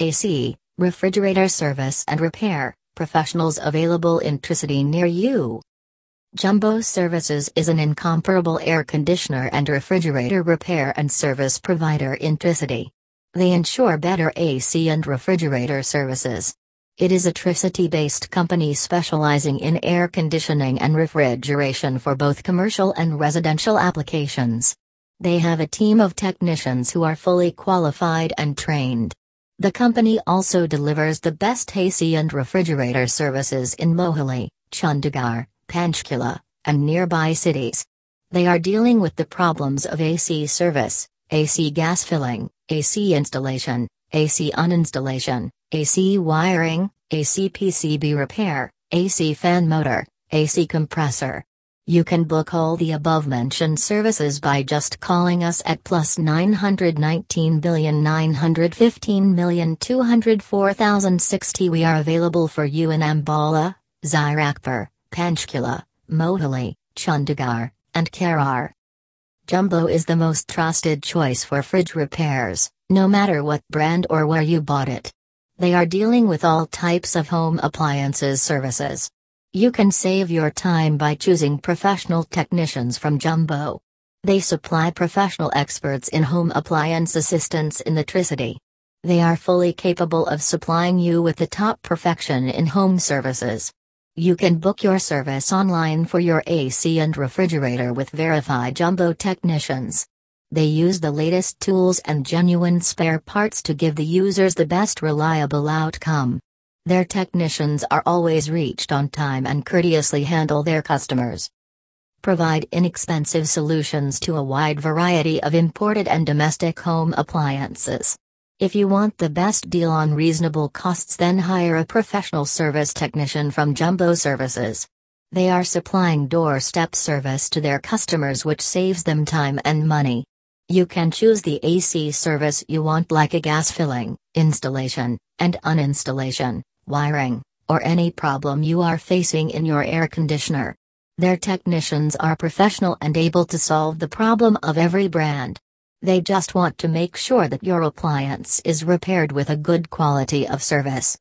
AC, refrigerator service and repair, professionals available in Tricity near you. Jumbo Services is an incomparable air conditioner and refrigerator repair and service provider in Tricity. They ensure better AC and refrigerator services. It is a Tricity based company specializing in air conditioning and refrigeration for both commercial and residential applications. They have a team of technicians who are fully qualified and trained. The company also delivers the best AC and refrigerator services in Mohali, Chandigarh, Panchkula, and nearby cities. They are dealing with the problems of AC service, AC gas filling, AC installation, AC uninstallation, AC wiring, AC PCB repair, AC fan motor, AC compressor. You can book all the above mentioned services by just calling us at plus 919 billion 915 million 204,060. We are available for you in Ambala, Zirakpur, Panchkula, Mohali, Chandigarh, and Kharar. Jumbo is the most trusted choice for fridge repairs, no matter what brand or where you bought it. They are dealing with all types of home appliances services. You can save your time by choosing professional technicians from Jumbo. They supply professional experts in home appliance assistance in the Tricity. They are fully capable of supplying you with the top perfection in home services. You can book your service online for your AC and refrigerator with verified jumbo technicians. They use the latest tools and genuine spare parts to give the users the best reliable outcome. Their technicians are always reached on time and courteously handle their customers. Provide inexpensive solutions to a wide variety of imported and domestic home appliances. If you want the best deal on reasonable costs, then hire a professional service technician from Jumbo Services. They are supplying doorstep service to their customers, which saves them time and money. You can choose the AC service you want, like a gas filling, installation, and uninstallation, wiring, or any problem you are facing in your air conditioner. Their technicians are professional and able to solve the problem of every brand. They just want to make sure that your appliance is repaired with a good quality of service.